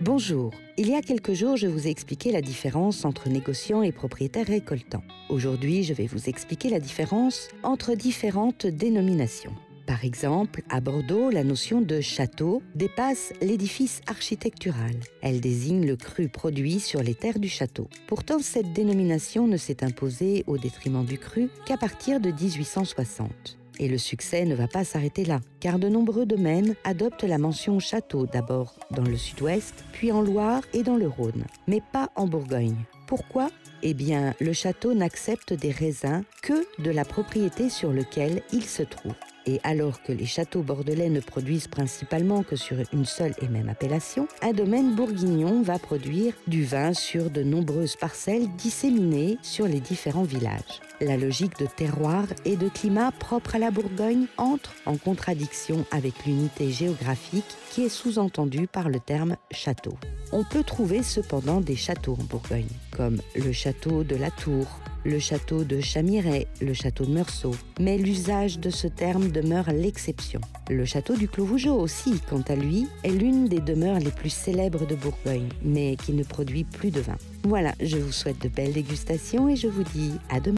Bonjour. Il y a quelques jours, je vous ai expliqué la différence entre négociant et propriétaire récoltant. Aujourd'hui, je vais vous expliquer la différence entre différentes dénominations. Par exemple, à Bordeaux, la notion de château dépasse l'édifice architectural. Elle désigne le cru produit sur les terres du château. Pourtant, cette dénomination ne s'est imposée au détriment du cru qu'à partir de 1860. Et le succès ne va pas s'arrêter là, car de nombreux domaines adoptent la mention château d'abord dans le sud-ouest, puis en Loire et dans le Rhône, mais pas en Bourgogne. Pourquoi? Eh bien, le château n'accepte des raisins que de la propriété sur lequel il se trouve. Et alors que les châteaux bordelais ne produisent principalement que sur une seule et même appellation, un domaine bourguignon va produire du vin sur de nombreuses parcelles disséminées sur les différents villages. La logique de terroir et de climat propre à la Bourgogne entre en contradiction avec l'unité géographique qui est sous-entendue par le terme château. On peut trouver cependant des châteaux en Bourgogne, comme le château de la Tour, le château de Chamiret, le château de Meursault. Mais l'usage de ce terme demeure l'exception. Le château du Clos Vougeot aussi, quant à lui, est l'une des demeures les plus célèbres de Bourgogne, mais qui ne produit plus de vin. Voilà, je vous souhaite de belles dégustations et je vous dis à demain.